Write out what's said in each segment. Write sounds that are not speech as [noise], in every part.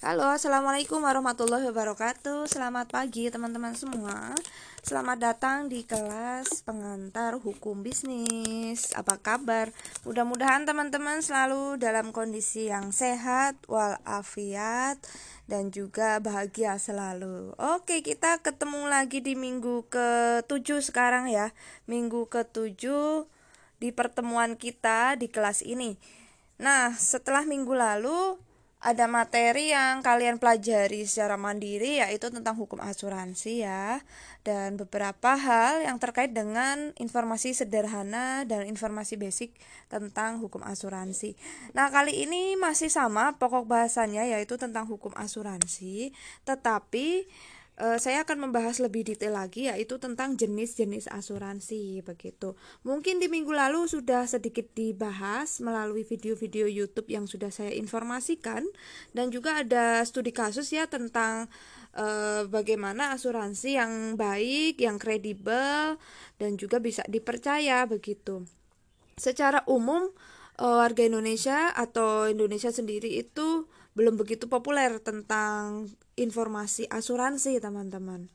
Halo, assalamualaikum warahmatullahi wabarakatuh. Selamat pagi, teman-teman semua. Selamat datang di kelas pengantar hukum bisnis. Apa kabar? Mudah-mudahan teman-teman selalu dalam kondisi yang sehat, walafiat, dan juga bahagia selalu. Oke, kita ketemu lagi di minggu ke-7 sekarang ya. Minggu ke-7 di pertemuan kita di kelas ini. Nah, setelah minggu lalu ada materi yang kalian pelajari secara mandiri yaitu tentang hukum asuransi ya dan beberapa hal yang terkait dengan informasi sederhana dan informasi basic tentang hukum asuransi. Nah, kali ini masih sama pokok bahasannya yaitu tentang hukum asuransi, tetapi uh, saya akan membahas lebih detail lagi yaitu tentang jenis-jenis asuransi begitu. Mungkin di minggu lalu sudah sedikit dibahas melalui video-video YouTube yang sudah saya informasikan dan juga ada studi kasus ya tentang uh, bagaimana asuransi yang baik, yang kredibel dan juga bisa dipercaya begitu. Secara umum uh, warga Indonesia atau Indonesia sendiri itu belum begitu populer tentang informasi asuransi teman-teman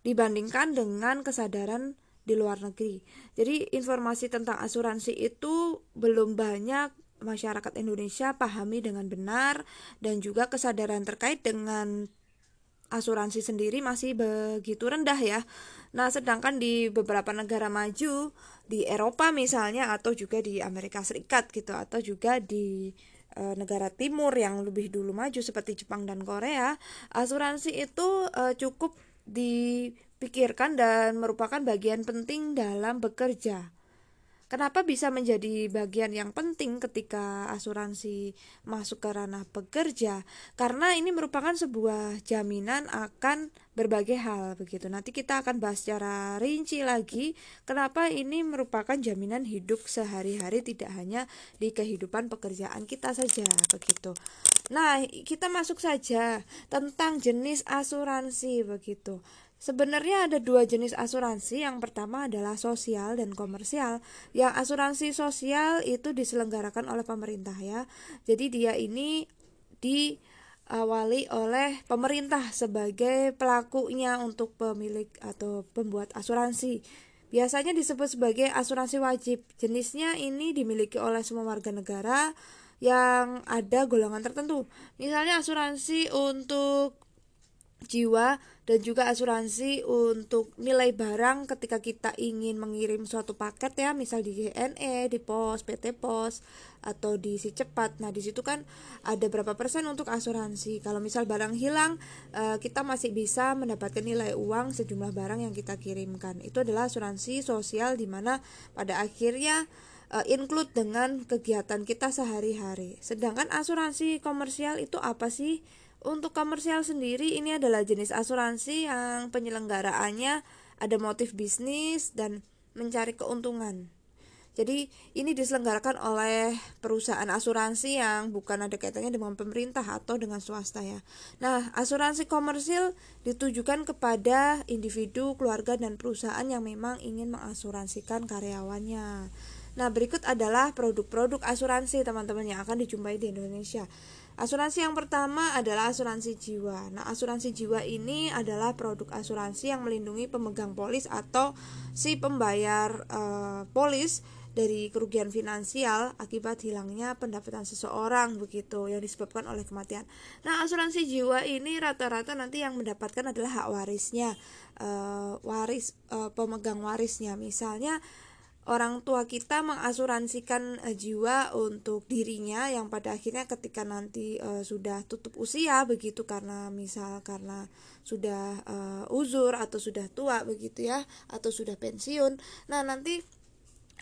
dibandingkan dengan kesadaran di luar negeri. Jadi informasi tentang asuransi itu belum banyak masyarakat Indonesia pahami dengan benar dan juga kesadaran terkait dengan asuransi sendiri masih begitu rendah ya. Nah, sedangkan di beberapa negara maju di Eropa misalnya atau juga di Amerika Serikat gitu atau juga di negara timur yang lebih dulu maju seperti Jepang dan Korea, asuransi itu e, cukup dipikirkan dan merupakan bagian penting dalam bekerja. Kenapa bisa menjadi bagian yang penting ketika asuransi masuk ke ranah pekerja? Karena ini merupakan sebuah jaminan akan berbagai hal begitu. Nanti kita akan bahas secara rinci lagi kenapa ini merupakan jaminan hidup sehari-hari tidak hanya di kehidupan pekerjaan kita saja begitu. Nah, kita masuk saja tentang jenis asuransi begitu. Sebenarnya ada dua jenis asuransi. Yang pertama adalah sosial dan komersial. Yang asuransi sosial itu diselenggarakan oleh pemerintah ya. Jadi dia ini diawali oleh pemerintah sebagai pelakunya untuk pemilik atau pembuat asuransi. Biasanya disebut sebagai asuransi wajib. Jenisnya ini dimiliki oleh semua warga negara yang ada golongan tertentu. Misalnya asuransi untuk jiwa dan juga asuransi untuk nilai barang ketika kita ingin mengirim suatu paket ya misal di GNE, di pos, PT Pos atau di si cepat. Nah, di situ kan ada berapa persen untuk asuransi. Kalau misal barang hilang, eh, kita masih bisa mendapatkan nilai uang sejumlah barang yang kita kirimkan. Itu adalah asuransi sosial di mana pada akhirnya uh, include dengan kegiatan kita sehari-hari. Sedangkan asuransi komersial itu apa sih? Untuk komersial sendiri ini adalah jenis asuransi yang penyelenggaraannya ada motif bisnis dan mencari keuntungan. Jadi ini diselenggarakan oleh perusahaan asuransi yang bukan ada kaitannya dengan pemerintah atau dengan swasta ya. Nah, asuransi komersil ditujukan kepada individu, keluarga dan perusahaan yang memang ingin mengasuransikan karyawannya. Nah, berikut adalah produk-produk asuransi teman-teman yang akan dijumpai di Indonesia. Asuransi yang pertama adalah asuransi jiwa. Nah, asuransi jiwa ini adalah produk asuransi yang melindungi pemegang polis atau si pembayar e, polis dari kerugian finansial akibat hilangnya pendapatan seseorang begitu yang disebabkan oleh kematian. Nah, asuransi jiwa ini rata-rata nanti yang mendapatkan adalah hak warisnya, e, waris e, pemegang warisnya. Misalnya orang tua kita mengasuransikan uh, jiwa untuk dirinya yang pada akhirnya ketika nanti uh, sudah tutup usia begitu karena misal karena sudah uh, uzur atau sudah tua begitu ya atau sudah pensiun. Nah nanti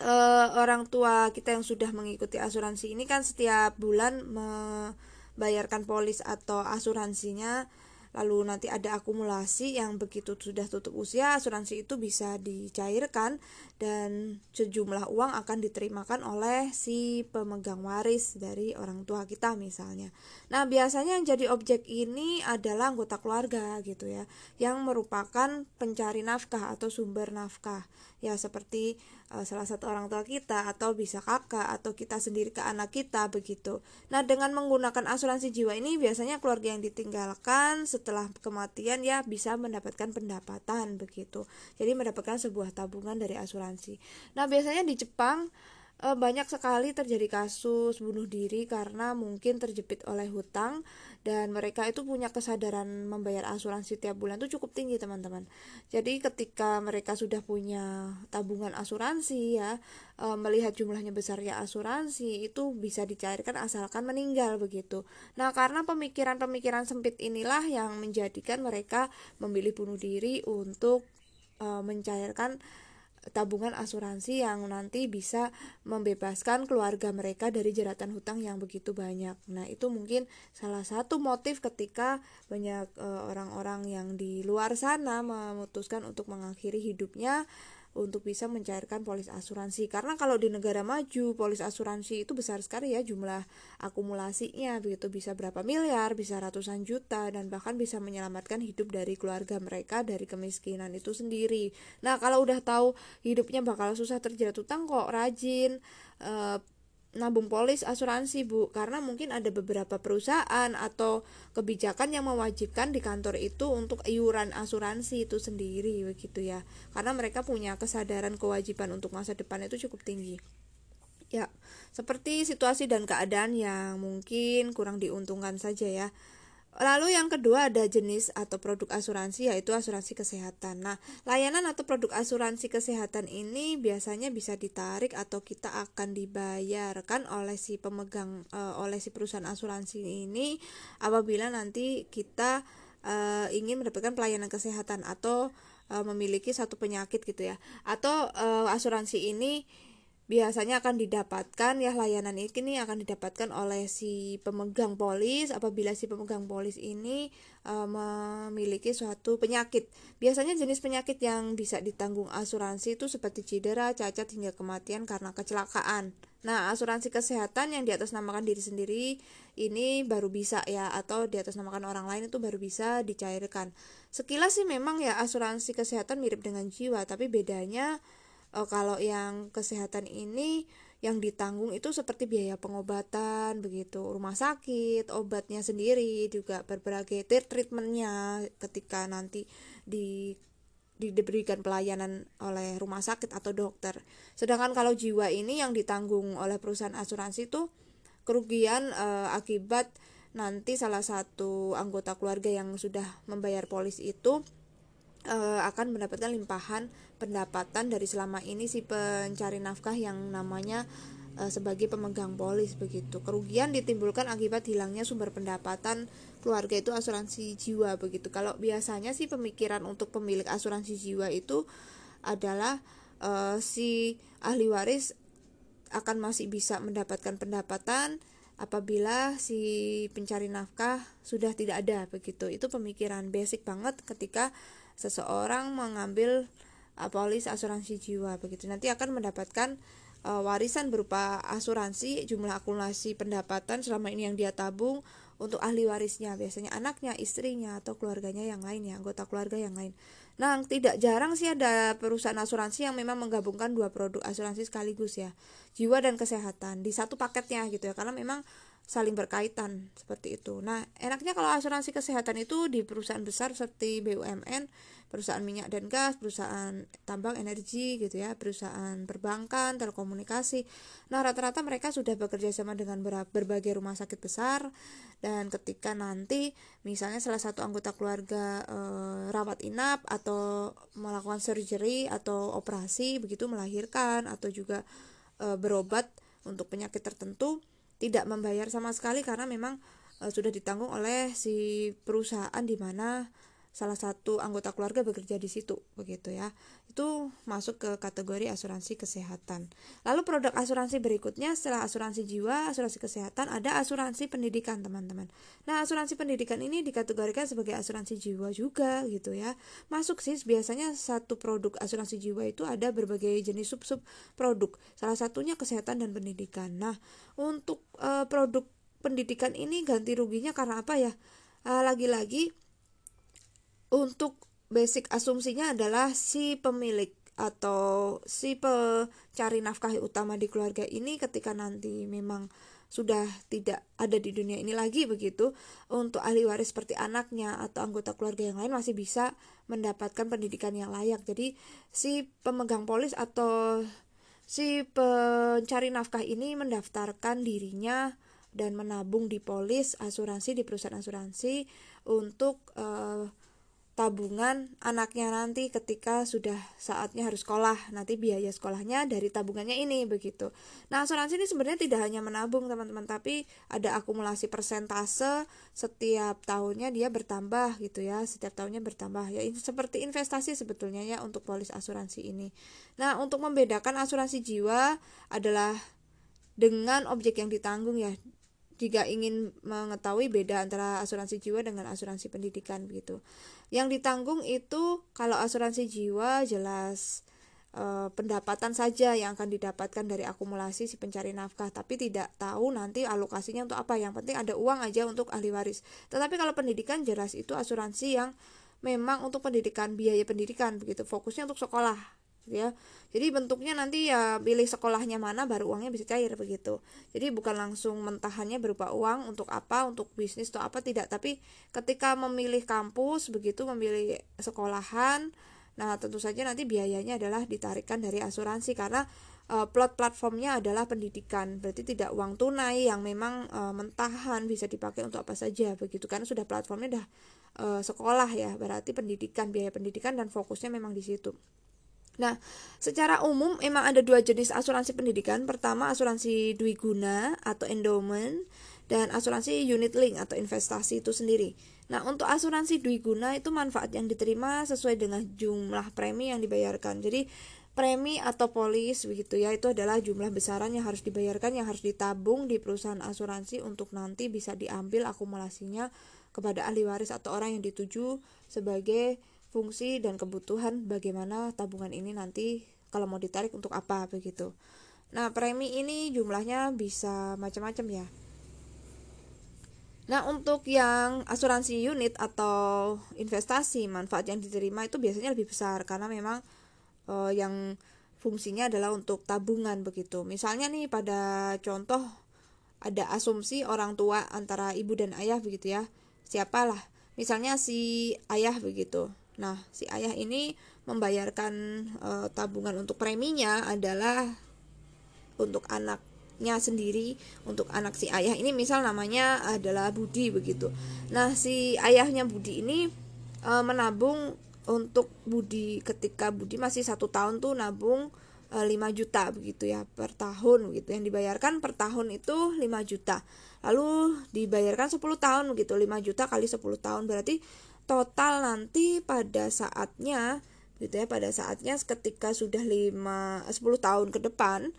uh, orang tua kita yang sudah mengikuti asuransi ini kan setiap bulan membayarkan polis atau asuransinya lalu nanti ada akumulasi yang begitu sudah tutup usia asuransi itu bisa dicairkan dan sejumlah uang akan diterimakan oleh si pemegang waris dari orang tua kita misalnya. Nah, biasanya yang jadi objek ini adalah anggota keluarga gitu ya, yang merupakan pencari nafkah atau sumber nafkah. Ya seperti uh, salah satu orang tua kita atau bisa kakak atau kita sendiri ke anak kita begitu. Nah, dengan menggunakan asuransi jiwa ini biasanya keluarga yang ditinggalkan setelah kematian ya bisa mendapatkan pendapatan begitu. Jadi mendapatkan sebuah tabungan dari asuransi. Nah, biasanya di Jepang e, banyak sekali terjadi kasus bunuh diri karena mungkin terjepit oleh hutang dan mereka itu punya kesadaran membayar asuransi tiap bulan itu cukup tinggi teman-teman. Jadi ketika mereka sudah punya tabungan asuransi ya e, melihat jumlahnya besar ya asuransi itu bisa dicairkan asalkan meninggal begitu. Nah karena pemikiran-pemikiran sempit inilah yang menjadikan mereka memilih bunuh diri untuk e, mencairkan tabungan asuransi yang nanti bisa membebaskan keluarga mereka dari jeratan hutang yang begitu banyak. Nah, itu mungkin salah satu motif ketika banyak eh, orang-orang uh, yang di luar sana memutuskan untuk mengakhiri hidupnya untuk bisa mencairkan polis asuransi. Karena kalau di negara maju polis asuransi itu besar sekali ya jumlah akumulasinya. Begitu bisa berapa miliar bisa ratusan juta dan bahkan bisa menyelamatkan hidup dari keluarga mereka dari kemiskinan itu sendiri. Nah kalau udah tahu hidupnya bakal susah terjerat utang kok rajin eh, nabung polis asuransi bu. Karena mungkin ada beberapa perusahaan atau kebijakan yang mewajibkan di kantor itu untuk iuran asuransi itu sendiri begitu ya. Karena mereka punya kesadaran kewajiban untuk masa depan itu cukup tinggi. Ya seperti situasi dan keadaan yang mungkin kurang diuntungkan saja ya Lalu yang kedua ada jenis atau produk asuransi yaitu asuransi kesehatan. Nah, layanan atau produk asuransi kesehatan ini biasanya bisa ditarik atau kita akan dibayarkan oleh si pemegang uh, oleh si perusahaan asuransi ini apabila nanti kita uh, ingin mendapatkan pelayanan kesehatan atau uh, memiliki satu penyakit gitu ya. Atau uh, asuransi ini biasanya akan didapatkan ya layanan ini akan didapatkan oleh si pemegang polis apabila si pemegang polis ini e, memiliki suatu penyakit. Biasanya jenis penyakit yang bisa ditanggung asuransi itu seperti cedera, cacat hingga kematian karena kecelakaan. Nah, asuransi kesehatan yang di atas namakan diri sendiri ini baru bisa ya atau di atas namakan orang lain itu baru bisa dicairkan. Sekilas sih memang ya asuransi kesehatan mirip dengan jiwa, tapi bedanya uh, kalau yang kesehatan ini yang ditanggung itu seperti biaya pengobatan begitu rumah sakit obatnya sendiri juga berbagai treatmentnya ketika nanti di diberikan pelayanan oleh rumah sakit atau dokter. Sedangkan kalau jiwa ini yang ditanggung oleh perusahaan asuransi itu kerugian e, akibat nanti salah satu anggota keluarga yang sudah membayar polis itu uh, akan mendapatkan limpahan pendapatan dari selama ini si pencari nafkah yang namanya uh, sebagai pemegang polis begitu. Kerugian ditimbulkan akibat hilangnya sumber pendapatan keluarga itu asuransi jiwa begitu. Kalau biasanya sih pemikiran untuk pemilik asuransi jiwa itu adalah uh, si ahli waris akan masih bisa mendapatkan pendapatan apabila si pencari nafkah sudah tidak ada begitu. Itu pemikiran basic banget ketika seseorang mengambil uh, polis asuransi jiwa begitu. Nanti akan mendapatkan uh, warisan berupa asuransi jumlah akumulasi pendapatan selama ini yang dia tabung untuk ahli warisnya biasanya anaknya istrinya atau keluarganya yang lain ya anggota keluarga yang lain. Nah tidak jarang sih ada perusahaan asuransi yang memang menggabungkan dua produk asuransi sekaligus ya jiwa dan kesehatan di satu paketnya gitu ya. Karena memang saling berkaitan seperti itu. Nah, enaknya kalau asuransi kesehatan itu di perusahaan besar seperti BUMN, perusahaan minyak dan gas, perusahaan tambang energi gitu ya, perusahaan perbankan, telekomunikasi. Nah, rata-rata mereka sudah bekerja sama dengan berbagai rumah sakit besar dan ketika nanti misalnya salah satu anggota keluarga e, rawat inap atau melakukan surgery atau operasi begitu melahirkan atau juga e, berobat untuk penyakit tertentu tidak membayar sama sekali karena memang e, sudah ditanggung oleh si perusahaan di mana salah satu anggota keluarga bekerja di situ begitu ya. Itu masuk ke kategori asuransi kesehatan. Lalu produk asuransi berikutnya setelah asuransi jiwa asuransi kesehatan ada asuransi pendidikan teman-teman. Nah asuransi pendidikan ini dikategorikan sebagai asuransi jiwa juga gitu ya. Masuk sih biasanya satu produk asuransi jiwa itu ada berbagai jenis sub sub produk. Salah satunya kesehatan dan pendidikan. Nah untuk uh, produk pendidikan ini ganti ruginya karena apa ya? Uh, lagi-lagi untuk basic asumsinya adalah si pemilik atau si pencari nafkah utama di keluarga ini ketika nanti memang sudah tidak ada di dunia ini lagi begitu untuk ahli waris seperti anaknya atau anggota keluarga yang lain masih bisa mendapatkan pendidikan yang layak. Jadi si pemegang polis atau si pencari nafkah ini mendaftarkan dirinya dan menabung di polis asuransi di perusahaan asuransi untuk uh, tabungan anaknya nanti ketika sudah saatnya harus sekolah. Nanti biaya sekolahnya dari tabungannya ini begitu. Nah asuransi ini sebenarnya tidak hanya menabung teman-teman tapi ada akumulasi persentase setiap tahunnya dia bertambah gitu ya. Setiap tahunnya bertambah. Ya seperti investasi sebetulnya ya untuk polis asuransi ini. Nah untuk membedakan asuransi jiwa adalah dengan objek yang ditanggung ya jika ingin mengetahui beda antara asuransi jiwa dengan asuransi pendidikan begitu. Yang ditanggung itu kalau asuransi jiwa jelas e, pendapatan saja yang akan didapatkan dari akumulasi si pencari nafkah, tapi tidak tahu nanti alokasinya untuk apa. Yang penting ada uang aja untuk ahli waris. Tetapi kalau pendidikan jelas itu asuransi yang memang untuk pendidikan biaya pendidikan begitu, fokusnya untuk sekolah ya. Jadi bentuknya nanti ya pilih sekolahnya mana baru uangnya bisa cair begitu. Jadi bukan langsung mentahannya berupa uang untuk apa untuk bisnis atau apa tidak. Tapi ketika memilih kampus begitu memilih sekolahan nah tentu saja nanti biayanya adalah ditarikkan dari asuransi. Karena uh, plot platformnya adalah pendidikan. Berarti tidak uang tunai yang memang uh, mentahan bisa dipakai untuk apa saja begitu. Karena sudah platformnya udah uh, sekolah ya. Berarti pendidikan biaya pendidikan dan fokusnya memang di situ Nah, secara umum memang ada dua jenis asuransi pendidikan. Pertama asuransi dwi guna atau endowment dan asuransi unit link atau investasi itu sendiri. Nah, untuk asuransi dwi guna itu manfaat yang diterima sesuai dengan jumlah premi yang dibayarkan. Jadi, premi atau polis begitu ya itu adalah jumlah besaran yang harus dibayarkan yang harus ditabung di perusahaan asuransi untuk nanti bisa diambil akumulasinya kepada ahli waris atau orang yang dituju sebagai fungsi dan kebutuhan bagaimana tabungan ini nanti kalau mau ditarik untuk apa begitu. Nah, premi ini jumlahnya bisa macam-macam ya. Nah, untuk yang asuransi unit atau investasi, manfaat yang diterima itu biasanya lebih besar karena memang uh, yang fungsinya adalah untuk tabungan begitu. Misalnya nih pada contoh ada asumsi orang tua antara ibu dan ayah begitu ya. Siapalah? Misalnya si ayah begitu. Nah, si ayah ini membayarkan e, tabungan untuk preminya adalah untuk anaknya sendiri, untuk anak si ayah. Ini misal namanya adalah Budi begitu. Nah, si ayahnya Budi ini e, menabung untuk Budi. Ketika Budi masih satu tahun tuh nabung e, 5 juta begitu ya per tahun gitu yang dibayarkan per tahun itu 5 juta. Lalu dibayarkan 10 tahun begitu. 5 juta kali 10 tahun berarti total nanti pada saatnya gitu ya pada saatnya ketika sudah 5 10 tahun ke depan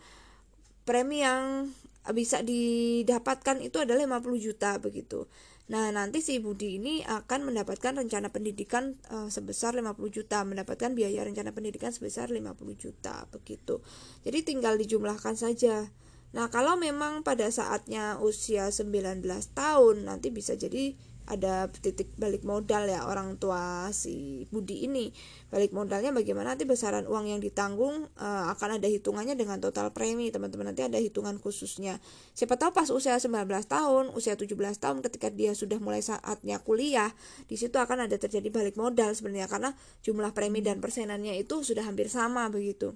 premi yang bisa didapatkan itu adalah 50 juta begitu. Nah, nanti si Budi ini akan mendapatkan rencana pendidikan uh, sebesar 50 juta, mendapatkan biaya rencana pendidikan sebesar 50 juta begitu. Jadi tinggal dijumlahkan saja. Nah, kalau memang pada saatnya usia 19 tahun nanti bisa jadi ada titik balik modal ya orang tua si Budi ini. Balik modalnya bagaimana? Nanti besaran uang yang ditanggung uh, akan ada hitungannya dengan total premi. Teman-teman nanti ada hitungan khususnya. Siapa tahu pas usia 19 tahun usia 17 tahun ketika dia sudah mulai saatnya kuliah di situ akan ada terjadi balik modal sebenarnya karena jumlah premi dan persenannya itu sudah hampir sama begitu.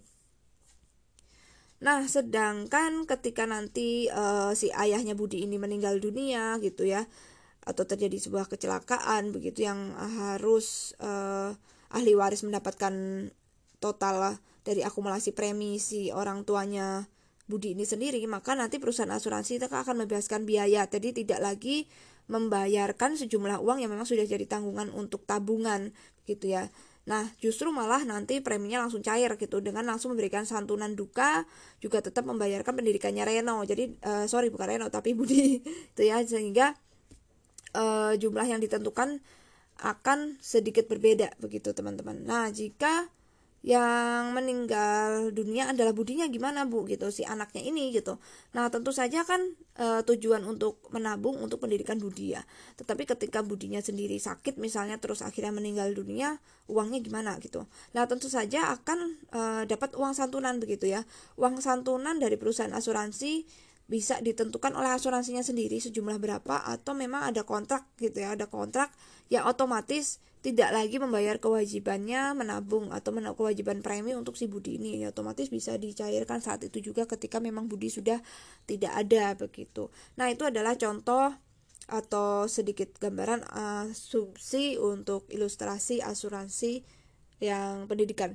Nah, sedangkan ketika nanti uh, si ayahnya Budi ini meninggal dunia gitu ya, atau terjadi sebuah kecelakaan begitu yang harus uh, ahli waris mendapatkan total dari akumulasi premi si orang tuanya Budi ini sendiri maka nanti perusahaan asuransi itu akan membebaskan biaya. Jadi tidak lagi membayarkan sejumlah uang yang memang sudah jadi tanggungan untuk tabungan gitu ya. Nah, justru malah nanti preminya langsung cair gitu. Dengan langsung memberikan santunan duka juga tetap membayarkan pendidikannya Reno. Jadi uh, sorry bukan Reno tapi Budi [laughs] itu ya. Sehingga uh, jumlah yang ditentukan akan sedikit berbeda begitu teman-teman. Nah, jika yang meninggal dunia adalah budinya gimana bu? Gitu si anaknya ini gitu. Nah tentu saja kan e, tujuan untuk menabung untuk pendidikan budi ya tetapi ketika budinya sendiri sakit misalnya terus akhirnya meninggal dunia uangnya gimana gitu? Nah tentu saja akan e, dapat uang santunan begitu ya. Uang santunan dari perusahaan asuransi bisa ditentukan oleh asuransinya sendiri sejumlah berapa atau memang ada kontrak gitu ya ada kontrak yang otomatis tidak lagi membayar kewajibannya menabung atau men kewajiban premi untuk si Budi ini ya, otomatis bisa dicairkan saat itu juga ketika memang Budi sudah tidak ada begitu. Nah, itu adalah contoh atau sedikit gambaran asumsi untuk ilustrasi asuransi yang pendidikan.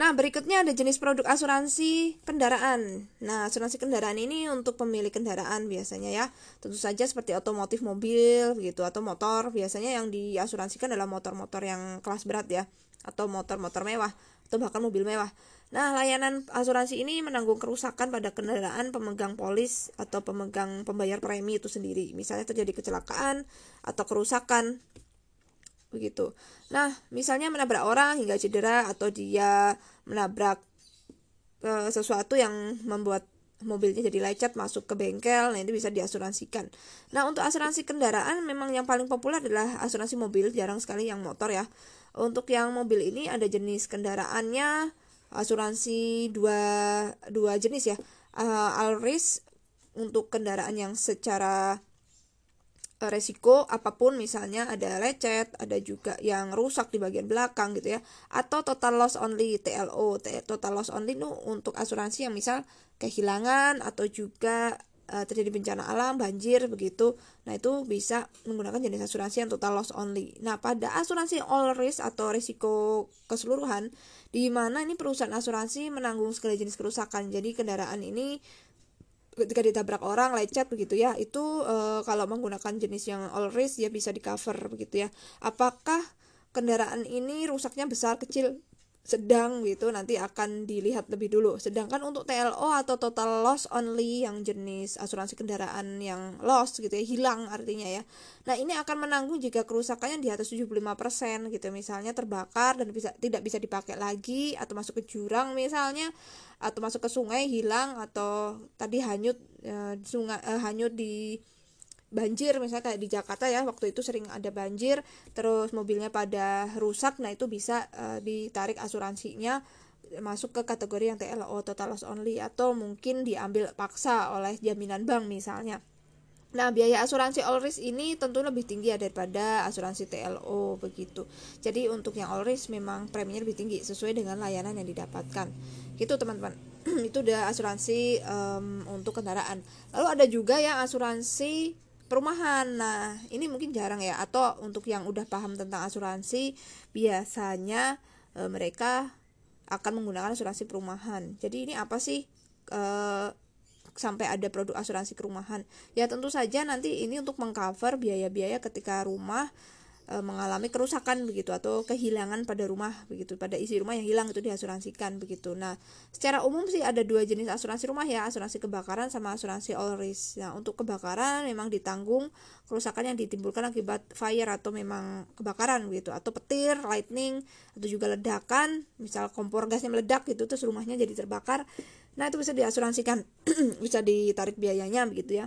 Nah, berikutnya ada jenis produk asuransi kendaraan. Nah, asuransi kendaraan ini untuk pemilik kendaraan biasanya ya. Tentu saja seperti otomotif mobil gitu atau motor. Biasanya yang diasuransikan adalah motor-motor yang kelas berat ya atau motor-motor mewah atau bahkan mobil mewah. Nah, layanan asuransi ini menanggung kerusakan pada kendaraan pemegang polis atau pemegang pembayar premi itu sendiri. Misalnya terjadi kecelakaan atau kerusakan begitu. Nah, misalnya menabrak orang hingga cedera atau dia menabrak e, sesuatu yang membuat mobilnya jadi lecet masuk ke bengkel, nah itu bisa diasuransikan. Nah, untuk asuransi kendaraan memang yang paling populer adalah asuransi mobil, jarang sekali yang motor ya. Untuk yang mobil ini ada jenis kendaraannya asuransi dua dua jenis ya. Uh, Alris untuk kendaraan yang secara Eh, resiko apa pun misalnya ada lecet, ada juga yang rusak di bagian belakang gitu ya. Atau total loss only TLO. Total loss only itu untuk asuransi yang misal kehilangan atau juga uh, terjadi bencana alam, banjir begitu. Nah, itu bisa menggunakan jenis asuransi yang total loss only. Nah, pada asuransi all risk atau risiko keseluruhan di mana ini perusahaan asuransi menanggung segala jenis kerusakan. Jadi kendaraan ini ketika ditabrak orang lecet begitu ya itu e, kalau menggunakan jenis yang all risk ya bisa di cover begitu ya. Apakah kendaraan ini rusaknya besar kecil sedang gitu nanti akan dilihat lebih dulu. Sedangkan untuk TLO atau total loss only yang jenis asuransi kendaraan yang loss gitu ya, hilang artinya ya. Nah, ini akan menanggung jika kerusakannya di atas 75% gitu misalnya terbakar dan bisa tidak bisa dipakai lagi atau masuk ke jurang misalnya atau masuk ke sungai hilang atau tadi hanyut e, sungai e, hanyut di banjir misalnya kayak di Jakarta ya waktu itu sering ada banjir terus mobilnya pada rusak nah itu bisa uh, ditarik asuransinya masuk ke kategori yang TLO total loss only atau mungkin diambil paksa oleh jaminan bank misalnya Nah, biaya asuransi all risk ini tentu lebih tinggi ya daripada asuransi TLO begitu. Jadi untuk yang all risk memang preminya lebih tinggi sesuai dengan layanan yang didapatkan. Gitu teman-teman. [clears throat] itu udah asuransi um, untuk kendaraan. Lalu ada juga yang asuransi perumahan. Nah, ini mungkin jarang ya atau untuk yang udah paham tentang asuransi biasanya e, mereka akan menggunakan asuransi perumahan. Jadi ini apa sih e, sampai ada produk asuransi perumahan? Ya tentu saja nanti ini untuk mengcover biaya-biaya ketika rumah e, mengalami kerusakan begitu atau kehilangan pada rumah begitu pada isi rumah yang hilang itu diasuransikan begitu. Nah secara umum sih ada dua jenis asuransi rumah ya asuransi kebakaran sama asuransi all risk. Nah untuk kebakaran memang ditanggung kerusakan yang ditimbulkan akibat fire atau memang kebakaran begitu atau petir lightning atau juga ledakan misal kompor gasnya meledak gitu terus rumahnya jadi terbakar. Nah itu bisa diasuransikan [clears throat] bisa ditarik biayanya begitu ya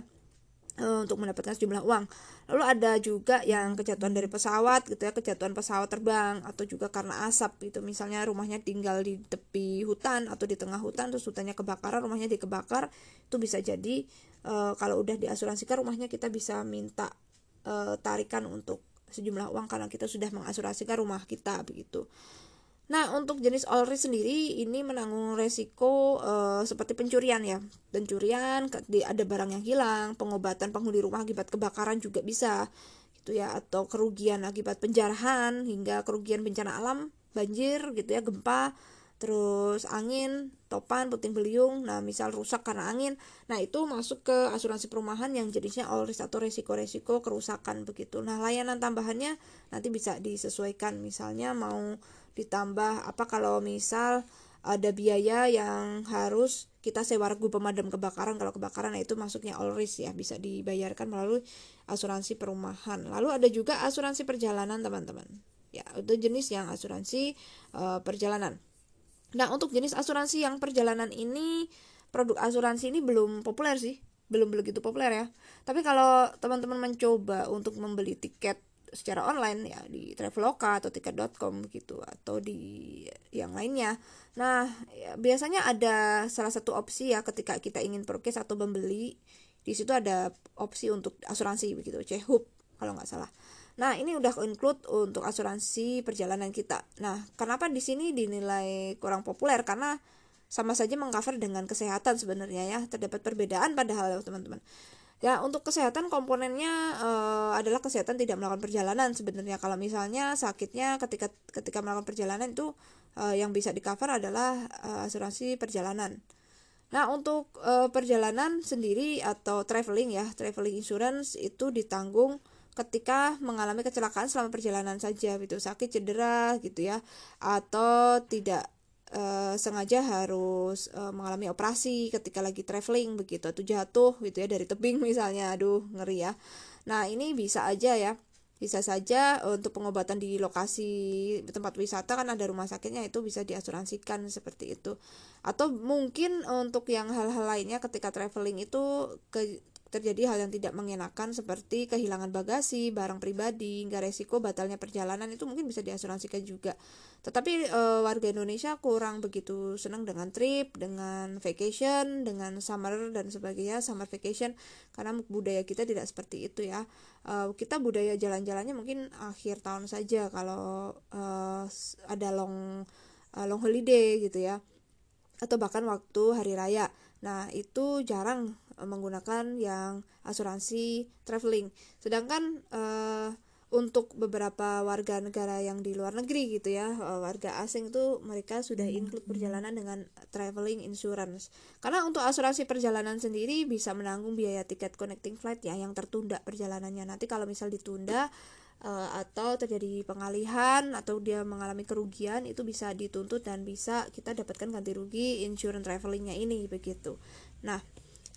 untuk mendapatkan sejumlah uang. Lalu ada juga yang kejatuhan dari pesawat gitu ya, kejatuhan pesawat terbang atau juga karena asap gitu. Misalnya rumahnya tinggal di tepi hutan atau di tengah hutan terus hutannya kebakaran, rumahnya dikebakar, itu bisa jadi e, kalau udah diasuransikan rumahnya kita bisa minta e, tarikan untuk sejumlah uang karena kita sudah mengasuransikan rumah kita begitu. Nah, untuk jenis all risk sendiri ini menanggung resiko uh, seperti pencurian ya. Pencurian, ada barang yang hilang, pengobatan penghuni rumah akibat kebakaran juga bisa gitu ya atau kerugian akibat penjarahan hingga kerugian bencana alam, banjir gitu ya, gempa, terus angin, topan, puting beliung. Nah, misal rusak karena angin. Nah, itu masuk ke asuransi perumahan yang jenisnya all risk atau resiko-resiko kerusakan begitu. Nah, layanan tambahannya nanti bisa disesuaikan misalnya mau ditambah apa kalau misal ada biaya yang harus kita sewa regu pemadam kebakaran kalau kebakaran itu masuknya all risk ya bisa dibayarkan melalui asuransi perumahan. Lalu ada juga asuransi perjalanan teman-teman. Ya itu jenis yang asuransi uh, perjalanan. Nah, untuk jenis asuransi yang perjalanan ini produk asuransi ini belum populer sih, belum begitu populer ya. Tapi kalau teman-teman mencoba untuk membeli tiket secara online ya di Traveloka atau tiket.com gitu atau di yang lainnya. Nah, ya, biasanya ada salah satu opsi ya ketika kita ingin purchase atau membeli di situ ada opsi untuk asuransi begitu, C-Hub kalau nggak salah. Nah, ini udah include untuk asuransi perjalanan kita. Nah, kenapa di sini dinilai kurang populer? Karena sama saja mengcover dengan kesehatan sebenarnya ya. Terdapat perbedaan padahal teman-teman. Ya, untuk kesehatan komponennya uh, adalah kesehatan tidak melakukan perjalanan sebenarnya. Kalau misalnya sakitnya ketika ketika melakukan perjalanan itu uh, yang bisa di cover adalah uh, asuransi perjalanan. Nah, untuk uh, perjalanan sendiri atau traveling ya, traveling insurance itu ditanggung ketika mengalami kecelakaan selama perjalanan saja gitu sakit cedera gitu ya atau tidak e, sengaja harus e, mengalami operasi ketika lagi traveling begitu. Atau jatuh gitu ya dari tebing misalnya. Aduh ngeri ya. Nah ini bisa aja ya. Bisa saja untuk pengobatan di lokasi tempat wisata kan ada rumah sakitnya itu bisa diasuransikan seperti itu. Atau mungkin untuk yang hal-hal lainnya ketika traveling itu ke terjadi hal yang tidak mengenakan seperti kehilangan bagasi, barang pribadi, hingga resiko batalnya perjalanan itu mungkin bisa diasuransikan juga. Tetapi e, warga Indonesia kurang begitu senang dengan trip, dengan vacation, dengan summer dan sebagainya, summer vacation karena budaya kita tidak seperti itu ya. E, kita budaya jalan-jalannya mungkin akhir tahun saja kalau e, ada long long holiday gitu ya. Atau bahkan waktu hari raya. Nah, itu jarang menggunakan yang asuransi traveling. Sedangkan uh, untuk beberapa warga negara yang di luar negeri gitu ya, uh, warga asing itu mereka sudah include perjalanan dengan traveling insurance. Karena untuk asuransi perjalanan sendiri bisa menanggung biaya tiket connecting flight ya yang tertunda perjalanannya. Nanti kalau misal ditunda uh, atau terjadi pengalihan atau dia mengalami kerugian itu bisa dituntut dan bisa kita dapatkan ganti rugi insurance travelingnya ini begitu. Nah,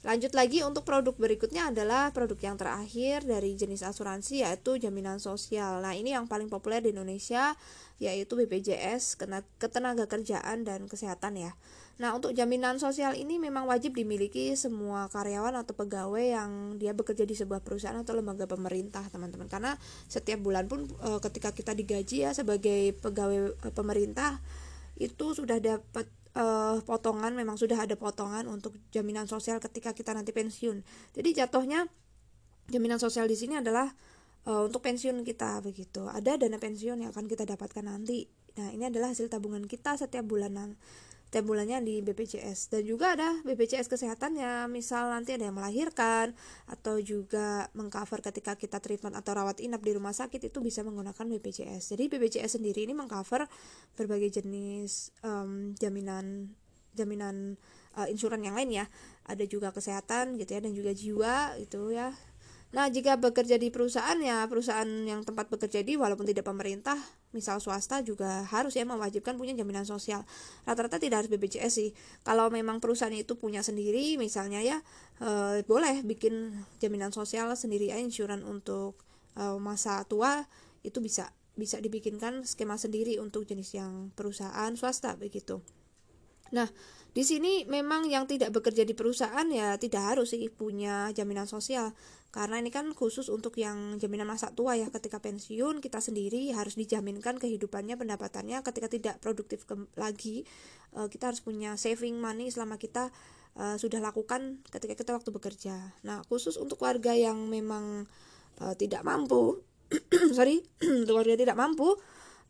Lanjut lagi untuk produk berikutnya adalah produk yang terakhir dari jenis asuransi yaitu jaminan sosial. Nah, ini yang paling populer di Indonesia yaitu BPJS, ketenaga kerjaan dan kesehatan ya. Nah, untuk jaminan sosial ini memang wajib dimiliki semua karyawan atau pegawai yang dia bekerja di sebuah perusahaan atau lembaga pemerintah, teman-teman. Karena setiap bulan pun e, ketika kita digaji ya sebagai pegawai e, pemerintah itu sudah dapat uh, potongan memang sudah ada potongan untuk jaminan sosial ketika kita nanti pensiun. Jadi jatuhnya jaminan sosial di sini adalah uh, untuk pensiun kita begitu. Ada dana pensiun yang akan kita dapatkan nanti. Nah, ini adalah hasil tabungan kita setiap bulanan setiap bulannya di BPJS dan juga ada BPJS kesehatannya misal nanti ada yang melahirkan atau juga mengcover ketika kita treatment atau rawat inap di rumah sakit itu bisa menggunakan BPJS jadi BPJS sendiri ini mengcover berbagai jenis um, jaminan jaminan uh, insuran yang lain ya. Ada juga kesehatan gitu ya dan juga jiwa itu ya Nah, jika bekerja di perusahaan ya, perusahaan yang tempat bekerja di walaupun tidak pemerintah, misal swasta juga harus ya mewajibkan punya jaminan sosial. Rata-rata tidak harus BPJS sih. Kalau memang perusahaan itu punya sendiri, misalnya ya, e, boleh bikin jaminan sosial sendiri ya, insuran untuk e, masa tua itu bisa bisa dibikinkan skema sendiri untuk jenis yang perusahaan swasta begitu. Nah, di sini memang yang tidak bekerja di perusahaan ya tidak harus sih punya jaminan sosial karena ini kan khusus untuk yang jaminan masa tua ya. Ketika pensiun kita sendiri harus dijaminkan kehidupannya pendapatannya. Ketika tidak produktif lagi uh, kita harus punya saving money selama kita uh, sudah lakukan ketika kita waktu bekerja. Nah khusus untuk warga yang memang uh, tidak mampu [clears throat] sorry [clears throat] untuk warga tidak mampu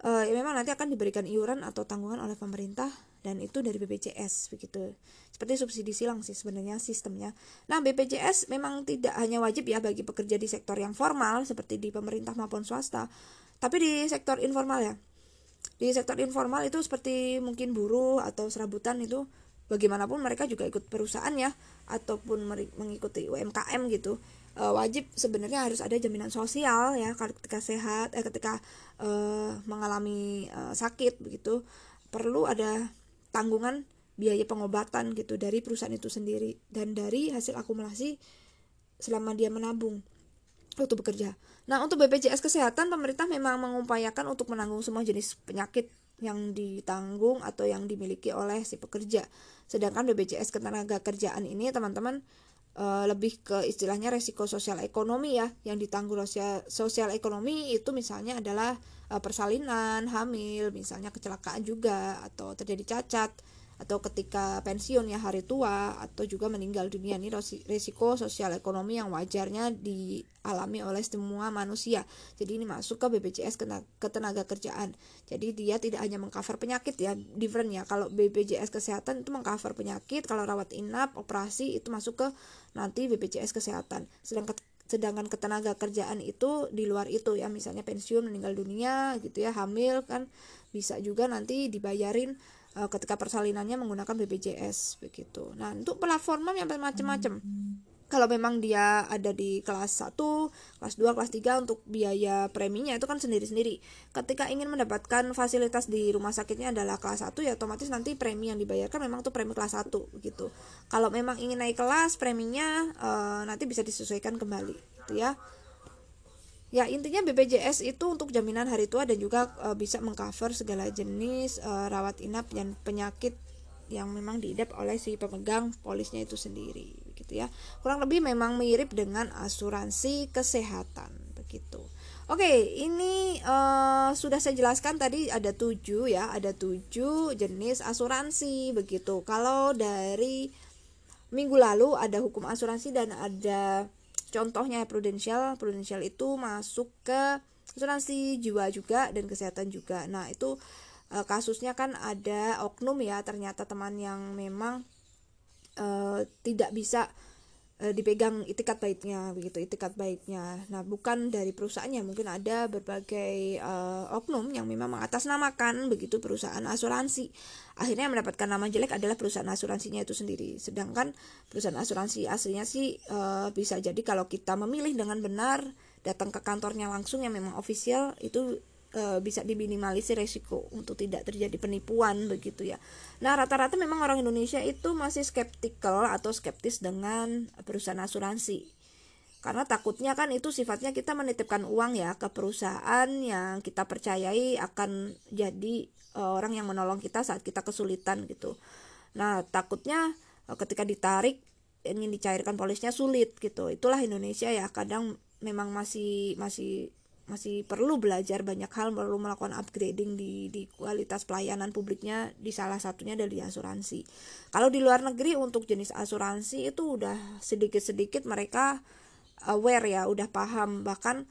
uh, ya memang nanti akan diberikan iuran atau tanggungan oleh pemerintah dan itu dari BPJS begitu. Seperti subsidi silang sih sebenarnya sistemnya. Nah BPJS memang tidak hanya wajib ya bagi pekerja di sektor yang formal seperti di pemerintah maupun swasta tapi di sektor informal ya. Di sektor informal itu seperti mungkin buruh atau serabutan itu bagaimanapun mereka juga ikut perusahaan ya ataupun mengikuti UMKM gitu. E, wajib sebenarnya harus ada jaminan sosial ya ketika sehat eh ketika e, mengalami e, sakit begitu. Perlu ada tanggungan biaya pengobatan gitu dari perusahaan itu sendiri dan dari hasil akumulasi selama dia menabung waktu bekerja. Nah, untuk BPJS Kesehatan pemerintah memang mengupayakan untuk menanggung semua jenis penyakit yang ditanggung atau yang dimiliki oleh si pekerja. Sedangkan BPJS Ketenaga Kerjaan ini teman-teman e, lebih ke istilahnya resiko sosial ekonomi ya, yang ditanggung sosial, ekonomi itu misalnya adalah persalinan, hamil, misalnya kecelakaan juga atau terjadi cacat atau ketika pensiun ya hari tua atau juga meninggal dunia. Ini resiko sosial ekonomi yang wajarnya dialami oleh semua manusia. Jadi ini masuk ke BPJS ketenaga kerjaan. Jadi dia tidak hanya mengcover penyakit ya different ya. Kalau BPJS kesehatan itu mengcover penyakit kalau rawat inap operasi itu masuk ke nanti BPJS kesehatan. Sedangkan sedangkan ketenaga kerjaan itu di luar itu ya misalnya pensiun meninggal dunia gitu ya hamil kan bisa juga nanti dibayarin uh, ketika persalinannya menggunakan BPJS begitu. Nah, untuk platform yang macam-macam. Kalau memang dia ada di kelas 1, kelas 2, kelas 3 untuk biaya preminya itu kan sendiri-sendiri. Ketika ingin mendapatkan fasilitas di rumah sakitnya adalah kelas 1 ya otomatis nanti premi yang dibayarkan memang tuh premi kelas 1 begitu. Kalau memang ingin naik kelas preminya uh, nanti bisa disesuaikan kembali gitu ya. Ya intinya BPJS itu untuk jaminan hari tua dan juga e, bisa mengcover segala jenis e, rawat inap dan penyakit yang memang diidap oleh si pemegang polisnya itu sendiri begitu ya. Kurang lebih memang mirip dengan asuransi kesehatan begitu. Oke, ini e, sudah saya jelaskan tadi ada tujuh ya, ada tujuh jenis asuransi begitu. Kalau dari minggu lalu ada hukum asuransi dan ada contohnya prudensial prudensial itu masuk ke asuransi jiwa juga dan kesehatan juga nah itu e, kasusnya kan ada oknum ya ternyata teman yang memang e, tidak bisa e, dipegang itikat baiknya begitu itikat baiknya. Nah bukan dari perusahaannya mungkin ada berbagai e, oknum yang memang mengatasnamakan begitu perusahaan asuransi. Akhirnya yang mendapatkan nama jelek adalah perusahaan asuransinya itu sendiri. Sedangkan perusahaan asuransi aslinya sih e, bisa jadi kalau kita memilih dengan benar datang ke kantornya langsung yang memang official itu e, bisa diminimalisir resiko untuk tidak terjadi penipuan begitu ya. Nah, rata-rata memang orang Indonesia itu masih skeptikal atau skeptis dengan perusahaan asuransi. Karena takutnya kan itu sifatnya kita menitipkan uang ya ke perusahaan yang kita percayai akan jadi e, orang yang menolong kita saat kita kesulitan gitu. Nah, takutnya e, ketika ditarik ingin dicairkan polisnya sulit gitu. Itulah Indonesia ya kadang memang masih masih masih perlu belajar banyak hal perlu melakukan upgrading di di kualitas pelayanan publiknya di salah satunya dari asuransi. Kalau di luar negeri untuk jenis asuransi itu udah sedikit sedikit mereka aware ya udah paham. Bahkan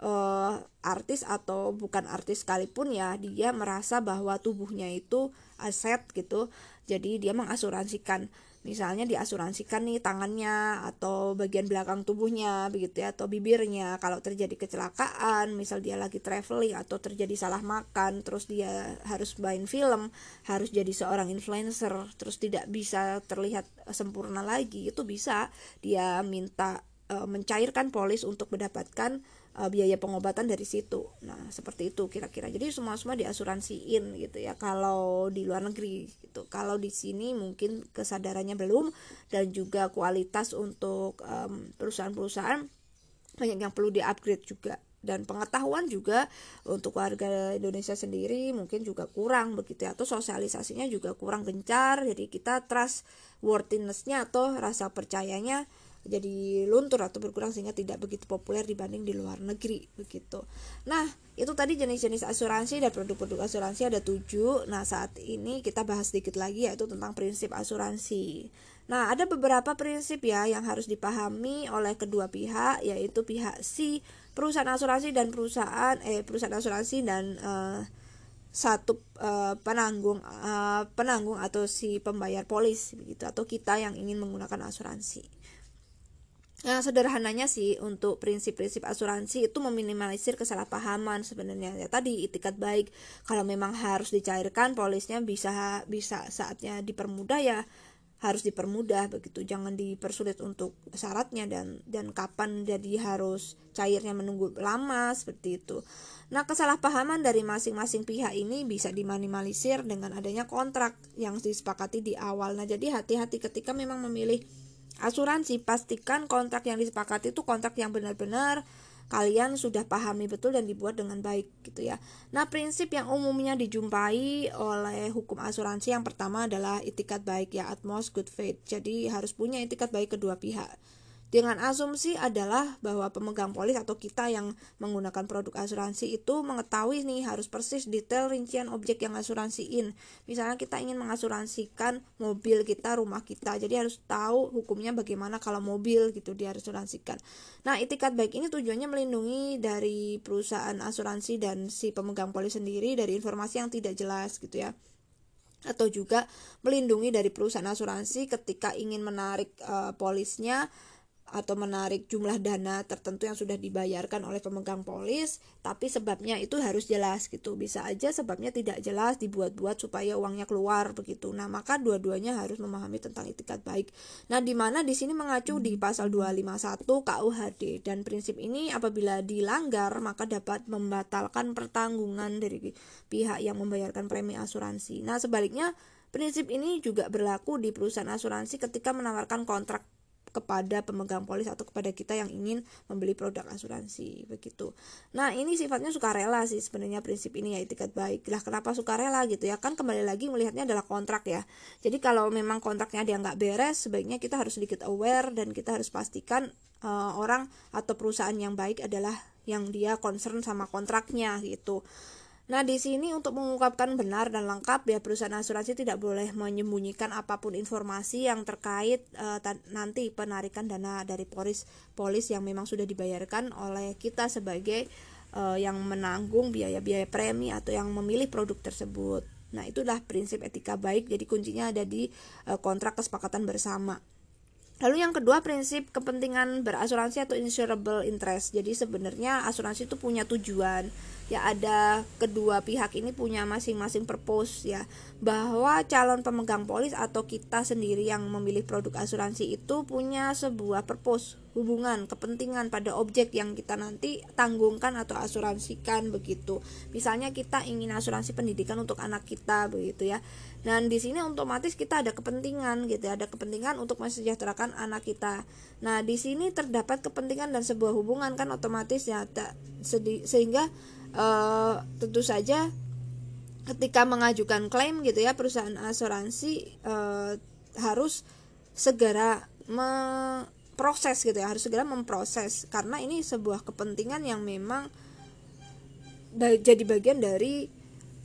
uh, artis atau bukan artis sekalipun ya dia merasa bahwa tubuhnya itu aset gitu. Jadi dia mengasuransikan misalnya diasuransikan nih tangannya atau bagian belakang tubuhnya begitu ya atau bibirnya. Kalau terjadi kecelakaan misal dia lagi traveling atau terjadi salah makan terus dia harus main film harus jadi seorang influencer terus tidak bisa terlihat sempurna lagi itu bisa dia minta e, mencairkan polis untuk mendapatkan uh, biaya pengobatan dari situ. Nah, seperti itu kira-kira. Jadi semua-semua diasuransiin gitu ya kalau di luar negeri gitu. Kalau di sini mungkin kesadarannya belum dan juga kualitas untuk perusahaan-perusahaan banyak yang perlu di-upgrade juga dan pengetahuan juga untuk warga Indonesia sendiri mungkin juga kurang begitu ya atau sosialisasinya juga kurang gencar jadi kita trust worthinessnya atau rasa percayanya jadi luntur atau berkurang sehingga tidak begitu populer dibanding di luar negeri begitu. Nah itu tadi jenis-jenis asuransi dan produk-produk asuransi ada tujuh. Nah saat ini kita bahas sedikit lagi yaitu tentang prinsip asuransi. Nah ada beberapa prinsip ya yang harus dipahami oleh kedua pihak yaitu pihak si perusahaan asuransi dan perusahaan eh perusahaan asuransi dan uh, satu uh, penanggung uh, penanggung atau si pembayar polis begitu atau kita yang ingin menggunakan asuransi. Nah, sederhananya sih untuk prinsip-prinsip asuransi itu meminimalisir kesalahpahaman sebenarnya. Ya tadi itikat baik. Kalau memang harus dicairkan polisnya bisa bisa saatnya dipermudah ya harus dipermudah begitu. Jangan dipersulit untuk syaratnya dan dan kapan jadi harus cairnya menunggu lama seperti itu. Nah, kesalahpahaman dari masing-masing pihak ini bisa diminimalisir dengan adanya kontrak yang disepakati di awal. Nah, jadi hati-hati ketika memang memilih asuransi pastikan kontrak yang disepakati itu kontrak yang benar-benar kalian sudah pahami betul dan dibuat dengan baik gitu ya. Nah, prinsip yang umumnya dijumpai oleh hukum asuransi yang pertama adalah itikat baik ya, utmost good faith. Jadi harus punya itikat baik kedua pihak dengan asumsi adalah bahwa pemegang polis atau kita yang menggunakan produk asuransi itu mengetahui nih harus persis detail rincian objek yang asuransiin. Misalnya kita ingin mengasuransikan mobil kita, rumah kita. Jadi harus tahu hukumnya bagaimana kalau mobil gitu dia harus asuransikan. Nah, itikat baik ini tujuannya melindungi dari perusahaan asuransi dan si pemegang polis sendiri dari informasi yang tidak jelas gitu ya atau juga melindungi dari perusahaan asuransi ketika ingin menarik uh, polisnya atau menarik jumlah dana tertentu yang sudah dibayarkan oleh pemegang polis tapi sebabnya itu harus jelas gitu. Bisa aja sebabnya tidak jelas dibuat-buat supaya uangnya keluar begitu. Nah maka dua-duanya harus memahami tentang itikat baik. Nah di mana di sini mengacu di pasal 251 KUHD dan prinsip ini apabila dilanggar maka dapat membatalkan pertanggungan dari pihak yang membayarkan premi asuransi. Nah sebaliknya Prinsip ini juga berlaku di perusahaan asuransi ketika menawarkan kontrak kepada pemegang polis atau kepada kita yang ingin membeli produk asuransi begitu. Nah ini sifatnya sukarela sih sebenarnya prinsip ini ya itikat baik. Lah kenapa sukarela gitu ya kan kembali lagi melihatnya adalah kontrak ya. Jadi kalau memang kontraknya dia nggak beres sebaiknya kita harus sedikit aware dan kita harus pastikan uh, orang atau perusahaan yang baik adalah yang dia concern sama kontraknya gitu. Nah, di sini untuk mengungkapkan benar dan lengkap ya perusahaan asuransi tidak boleh menyembunyikan apa pun informasi yang terkait uh, nanti penarikan dana dari polis polis yang memang sudah dibayarkan oleh kita sebagai uh, yang menanggung biaya-biaya premi atau yang memilih produk tersebut. Nah, itulah prinsip etika baik. Jadi kuncinya ada di uh, kontrak kesepakatan bersama. Lalu yang kedua prinsip kepentingan berasuransi atau insurable interest. Jadi sebenarnya asuransi itu punya tujuan. Ya ada kedua pihak ini punya masing-masing purpose ya. Bahwa calon pemegang polis atau kita sendiri yang memilih produk asuransi itu punya sebuah purpose hubungan kepentingan pada objek yang kita nanti tanggungkan atau asuransikan begitu. Misalnya kita ingin asuransi pendidikan untuk anak kita begitu ya dan di sini otomatis kita ada kepentingan gitu ya ada kepentingan untuk mensejahterakan anak kita nah di sini terdapat kepentingan dan sebuah hubungan kan otomatis ya sehingga uh, tentu saja ketika mengajukan klaim gitu ya perusahaan asuransi uh, harus segera memproses gitu ya harus segera memproses karena ini sebuah kepentingan yang memang jadi bagian dari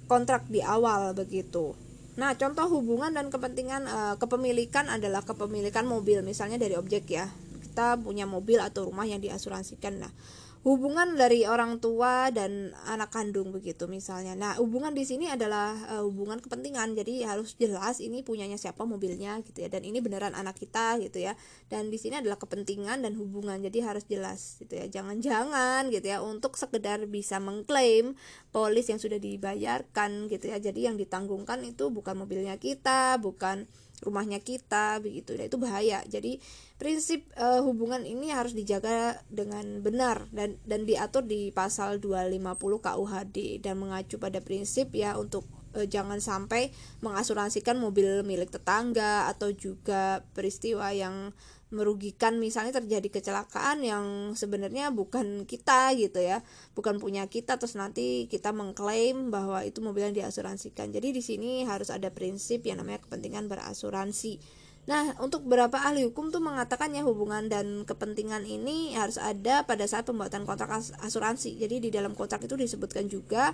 kontrak di awal begitu. Nah, contoh hubungan dan kepentingan e, kepemilikan adalah kepemilikan mobil misalnya dari objek ya. Kita punya mobil atau rumah yang diasuransikan. Nah, hubungan dari orang tua dan anak kandung begitu misalnya. Nah, hubungan di sini adalah uh, hubungan kepentingan. Jadi harus jelas ini punyanya siapa mobilnya gitu ya dan ini beneran anak kita gitu ya. Dan di sini adalah kepentingan dan hubungan. Jadi harus jelas gitu ya. Jangan-jangan gitu ya untuk sekedar bisa mengklaim polis yang sudah dibayarkan gitu ya. Jadi yang ditanggungkan itu bukan mobilnya kita, bukan rumahnya kita begitu. Nah itu bahaya. Jadi prinsip uh, hubungan ini harus dijaga dengan benar dan dan diatur di pasal 250 KUHD dan mengacu pada prinsip ya untuk uh, jangan sampai mengasuransikan mobil milik tetangga atau juga peristiwa yang merugikan misalnya terjadi kecelakaan yang sebenarnya bukan kita gitu ya bukan punya kita terus nanti kita mengklaim bahwa itu mobil yang diasuransikan. Jadi di sini harus ada prinsip yang namanya kepentingan berasuransi Nah, untuk beberapa ahli hukum tuh mengatakan ya hubungan dan kepentingan ini harus ada pada saat pembuatan kontrak asuransi. Jadi di dalam kontrak itu disebutkan juga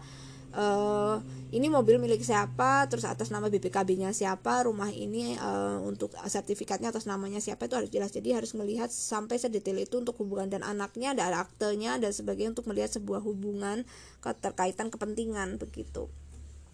uh, ini mobil milik siapa, terus atas nama BPKB-nya siapa, rumah ini uh, untuk sertifikatnya atas namanya siapa itu harus jelas. Jadi harus melihat sampai sedetail itu untuk hubungan dan anaknya, ada aktenya dan sebagainya untuk melihat sebuah hubungan keterkaitan kepentingan begitu.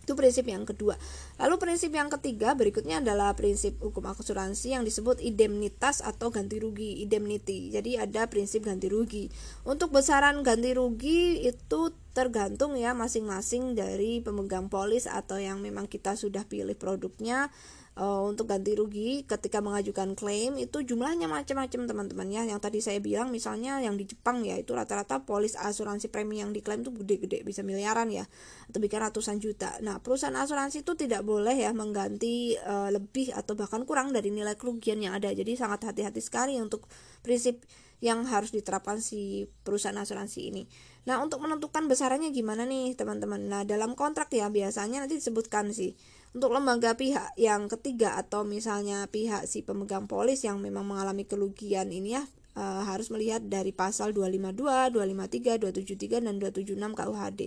Itu prinsip yang kedua. Lalu prinsip yang ketiga berikutnya adalah prinsip hukum asuransi yang disebut indemnitas atau ganti rugi, indemnity. Jadi ada prinsip ganti rugi. Untuk besaran ganti rugi itu tergantung ya masing-masing dari pemegang polis atau yang memang kita sudah pilih produknya uh, untuk ganti rugi. Ketika mengajukan klaim itu jumlahnya macam-macam teman-teman ya. Yang tadi saya bilang misalnya yang di Jepang ya itu rata-rata polis asuransi premi yang diklaim itu gede-gede bisa miliaran ya atau bahkan ratusan juta. Nah perusahaan asuransi itu tidak boleh ya mengganti uh, lebih atau bahkan kurang dari nilai kerugian yang ada. Jadi sangat hati-hati sekali untuk prinsip yang harus diterapkan si perusahaan asuransi ini. Nah, untuk menentukan besarannya gimana nih, teman-teman? Nah, dalam kontrak ya biasanya nanti disebutkan sih untuk lembaga pihak yang ketiga atau misalnya pihak si pemegang polis yang memang mengalami kerugian ini ya e, harus melihat dari pasal 252, 253, 273 dan 276 KUHD.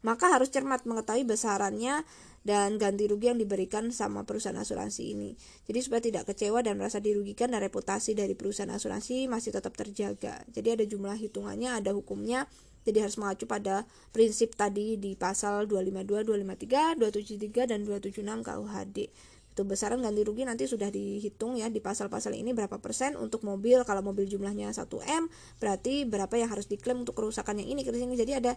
Maka harus cermat mengetahui besarannya dan ganti rugi yang diberikan sama perusahaan asuransi ini. Jadi supaya tidak kecewa dan merasa dirugikan dan reputasi dari perusahaan asuransi masih tetap terjaga. Jadi ada jumlah hitungannya, ada hukumnya. Jadi harus mengacu pada prinsip tadi di pasal 252, 253, 273 dan 276 KUHD itu besaran ganti rugi nanti sudah dihitung ya di pasal-pasal ini berapa persen untuk mobil. Kalau mobil jumlahnya 1M berarti berapa yang harus diklaim untuk kerusakan yang ini ini. Jadi ada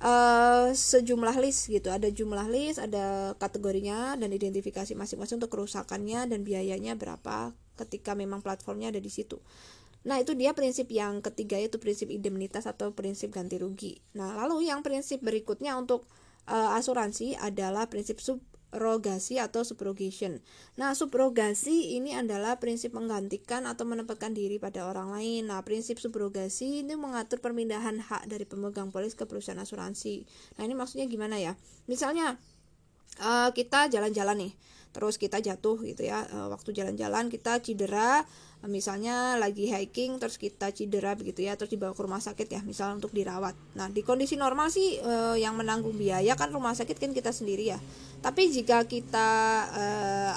uh, sejumlah list gitu. Ada jumlah list ada kategorinya dan identifikasi masing-masing untuk kerusakannya dan biayanya berapa ketika memang platformnya ada di situ Nah, itu dia prinsip yang ketiga yaitu prinsip indemnitas atau prinsip ganti rugi. Nah, lalu yang prinsip berikutnya untuk uh, asuransi adalah prinsip sub subrogasi atau subrogation. Nah, subrogasi ini adalah prinsip menggantikan atau menempatkan diri pada orang lain. Nah, prinsip subrogasi ini mengatur perpindahan hak dari pemegang polis ke perusahaan asuransi. Nah, ini maksudnya gimana ya? Misalnya uh, kita jalan-jalan nih, terus kita jatuh gitu ya. Uh, waktu jalan-jalan kita cedera misalnya lagi hiking terus kita cedera begitu ya terus dibawa ke rumah sakit ya misalnya untuk dirawat. Nah di kondisi normal sih e, yang menanggung biaya kan rumah sakit kan kita sendiri ya. Tapi jika kita e,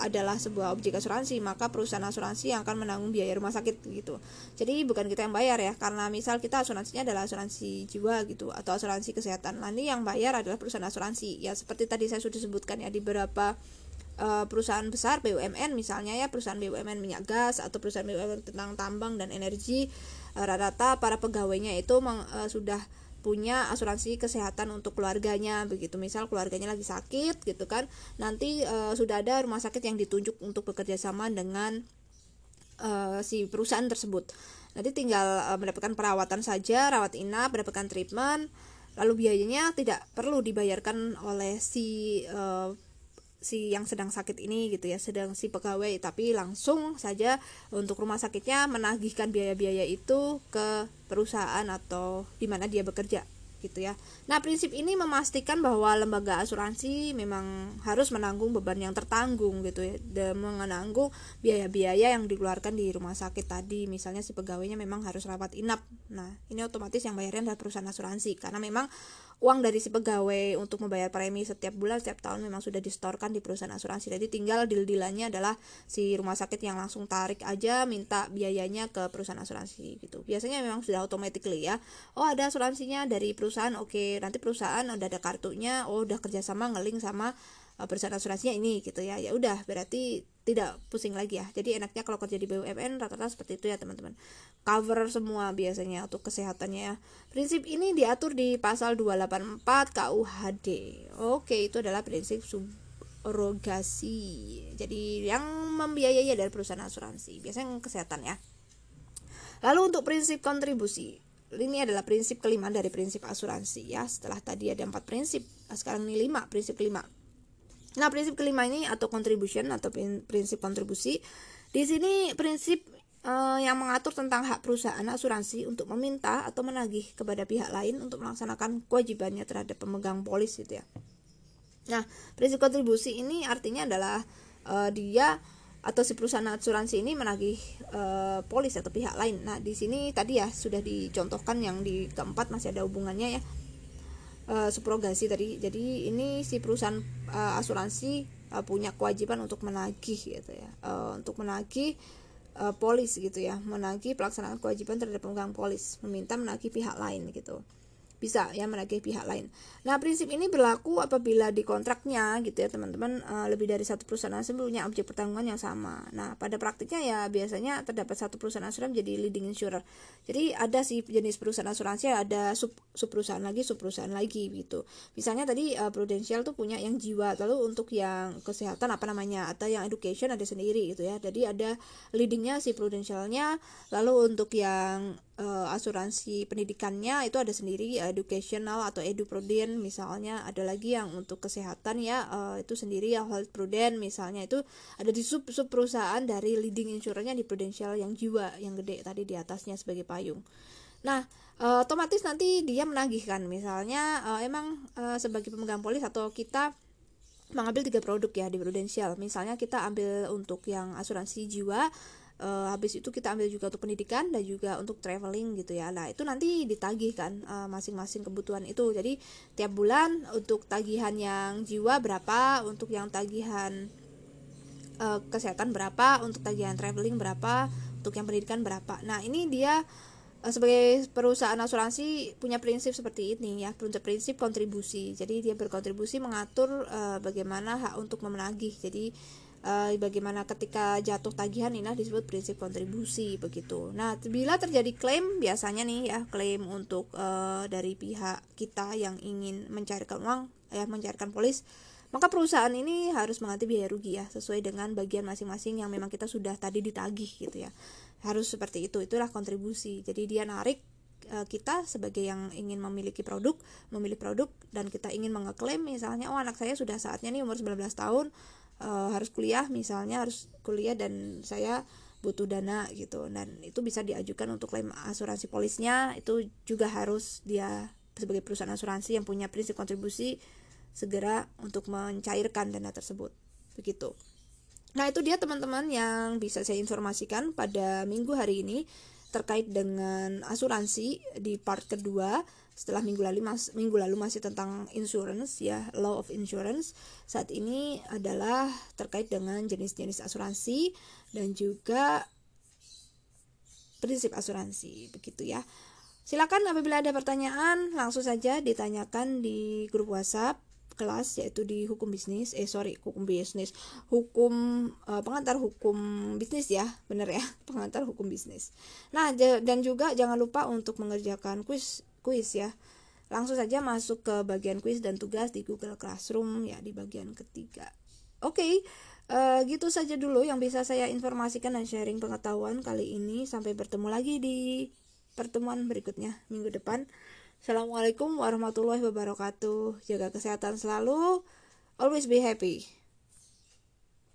adalah sebuah objek asuransi maka perusahaan asuransi yang akan menanggung biaya rumah sakit gitu. Jadi bukan kita yang bayar ya karena misal kita asuransinya adalah asuransi jiwa gitu atau asuransi kesehatan. Nanti yang bayar adalah perusahaan asuransi. Ya seperti tadi saya sudah sebutkan ya di beberapa uh, perusahaan besar BUMN misalnya ya perusahaan BUMN minyak gas atau perusahaan BUMN tentang tambang dan energi eh, rata-rata para pegawainya itu meng, uh, sudah punya asuransi kesehatan untuk keluarganya begitu. Misal keluarganya lagi sakit gitu kan nanti uh, sudah ada rumah sakit yang ditunjuk untuk bekerja sama dengan uh, si perusahaan tersebut. Nanti tinggal uh, mendapatkan perawatan saja rawat inap mendapatkan treatment lalu biayanya tidak perlu dibayarkan oleh si uh, si yang sedang sakit ini gitu ya sedang si pegawai tapi langsung saja untuk rumah sakitnya menagihkan biaya-biaya itu ke perusahaan atau di mana dia bekerja gitu ya. Nah, prinsip ini memastikan bahwa lembaga asuransi memang harus menanggung beban yang tertanggung gitu ya, dan menanggung biaya-biaya yang dikeluarkan di rumah sakit tadi. Misalnya si pegawainya memang harus rawat inap. Nah, ini otomatis yang bayarnya adalah perusahaan asuransi karena memang uang dari si pegawai untuk membayar premi setiap bulan setiap tahun memang sudah distorkan di perusahaan asuransi. Jadi tinggal deal-dealannya adalah si rumah sakit yang langsung tarik aja minta biayanya ke perusahaan asuransi gitu. Biasanya memang sudah automatically ya oh ada asuransinya dari perusahaan oke nanti perusahaan udah ada kartunya oh udah kerjasama ngeling sama perusahaan asuransinya ini gitu ya. Ya udah berarti tidak pusing lagi ya. Jadi enaknya kalau kerja di BUMN rata-rata seperti itu ya teman-teman. Cover semua biasanya untuk kesehatannya ya. Prinsip ini diatur di pasal 284 KUHD oke itu adalah prinsip subrogasi. Jadi yang membiayai dari perusahaan asuransi. Biasanya kesehatan ya. Lalu untuk prinsip kontribusi. Ini adalah prinsip kelima dari prinsip asuransi ya. Setelah tadi ada empat prinsip sekarang ini lima prinsip kelima Nah, prinsip kelima ini atau contribution atau prinsip kontribusi di sini prinsip uh, yang mengatur tentang hak perusahaan asuransi untuk meminta atau menagih kepada pihak lain untuk melaksanakan kewajibannya terhadap pemegang polis gitu ya. Nah, prinsip kontribusi ini artinya adalah uh, dia atau si perusahaan asuransi ini menagih uh, polis atau pihak lain. Nah, di sini tadi ya sudah dicontohkan yang di keempat masih ada hubungannya ya uh, tadi. Jadi ini si perusahaan uh, asuransi uh, punya kewajiban untuk menagih gitu ya. Uh, untuk menagih uh, polis gitu ya. Menagih pelaksanaan kewajiban terhadap pemegang polis. Meminta menagih pihak lain gitu bisa ya menagih pihak lain. Nah prinsip ini berlaku apabila di kontraknya gitu ya teman-teman uh, lebih dari satu perusahaan asuransi punya objek pertanggungan yang sama. Nah pada praktiknya ya biasanya terdapat satu perusahaan asuransi jadi leading insurer. Jadi ada sih jenis perusahaan asuransi ada sub, sub perusahaan lagi sub perusahaan lagi gitu. Misalnya tadi uh, Prudential tuh punya yang jiwa, lalu untuk yang kesehatan apa namanya atau yang education ada sendiri gitu ya. Jadi ada leadingnya si Prudentialnya, lalu untuk yang uh, asuransi pendidikannya itu ada sendiri educational atau eduprudent. Misalnya ada lagi yang untuk kesehatan ya uh, itu sendiri ya health prudent. Misalnya itu ada di sub sub perusahaan dari leading insurance di prudential yang jiwa yang gede tadi di atasnya sebagai payung. Nah uh, otomatis nanti dia menagihkan. Misalnya uh, emang uh, sebagai pemegang polis atau kita mengambil tiga produk ya di prudential. Misalnya kita ambil untuk yang asuransi jiwa uh, habis itu kita ambil juga untuk pendidikan dan juga untuk traveling gitu ya. Nah itu nanti ditagih kan uh, masing-masing kebutuhan itu. Jadi tiap bulan untuk tagihan yang jiwa berapa untuk yang tagihan uh, kesehatan berapa untuk tagihan traveling berapa untuk yang pendidikan berapa. Nah ini dia sebagai perusahaan asuransi punya prinsip seperti ini ya prinsip prinsip kontribusi. Jadi dia berkontribusi mengatur uh, bagaimana hak untuk menagih jadi uh, bagaimana ketika jatuh tagihan ini disebut prinsip kontribusi begitu. Nah, bila terjadi klaim biasanya nih ya klaim untuk uh, dari pihak kita yang ingin mencarikan uang ya mencarikan polis maka perusahaan ini harus menganti biaya rugi ya sesuai dengan bagian masing-masing yang memang kita sudah tadi ditagih gitu ya harus seperti itu itulah kontribusi jadi dia narik uh, kita sebagai yang ingin memiliki produk memilih produk dan kita ingin mengeklaim misalnya oh anak saya sudah saatnya nih umur 19 tahun uh, harus kuliah misalnya harus kuliah dan saya butuh dana gitu. Dan itu bisa diajukan untuk klaim asuransi polisnya itu juga harus dia sebagai perusahaan asuransi yang punya prinsip kontribusi segera untuk mencairkan dana tersebut. Begitu. Nah itu dia teman-teman yang bisa saya informasikan pada minggu hari ini terkait dengan asuransi di part kedua setelah minggu lalu mas minggu lalu masih tentang insurance ya law of insurance. Saat ini adalah terkait dengan jenis-jenis asuransi dan juga prinsip asuransi begitu ya. Silakan apabila ada pertanyaan langsung saja ditanyakan di grup WhatsApp kelas yaitu di hukum bisnis eh sorry hukum bisnis hukum uh, pengantar hukum bisnis ya bener ya [laughs] pengantar hukum bisnis nah dan juga jangan lupa untuk mengerjakan kuis kuis ya. Langsung saja masuk ke bagian kuis dan tugas di Google Classroom ya di bagian ketiga. Oke, okay, uh, eh, gitu saja dulu yang bisa saya informasikan dan sharing pengetahuan kali ini. Sampai bertemu lagi di pertemuan berikutnya minggu depan. Assalamualaikum warahmatullahi wabarakatuh. Jaga kesehatan selalu. Always be happy.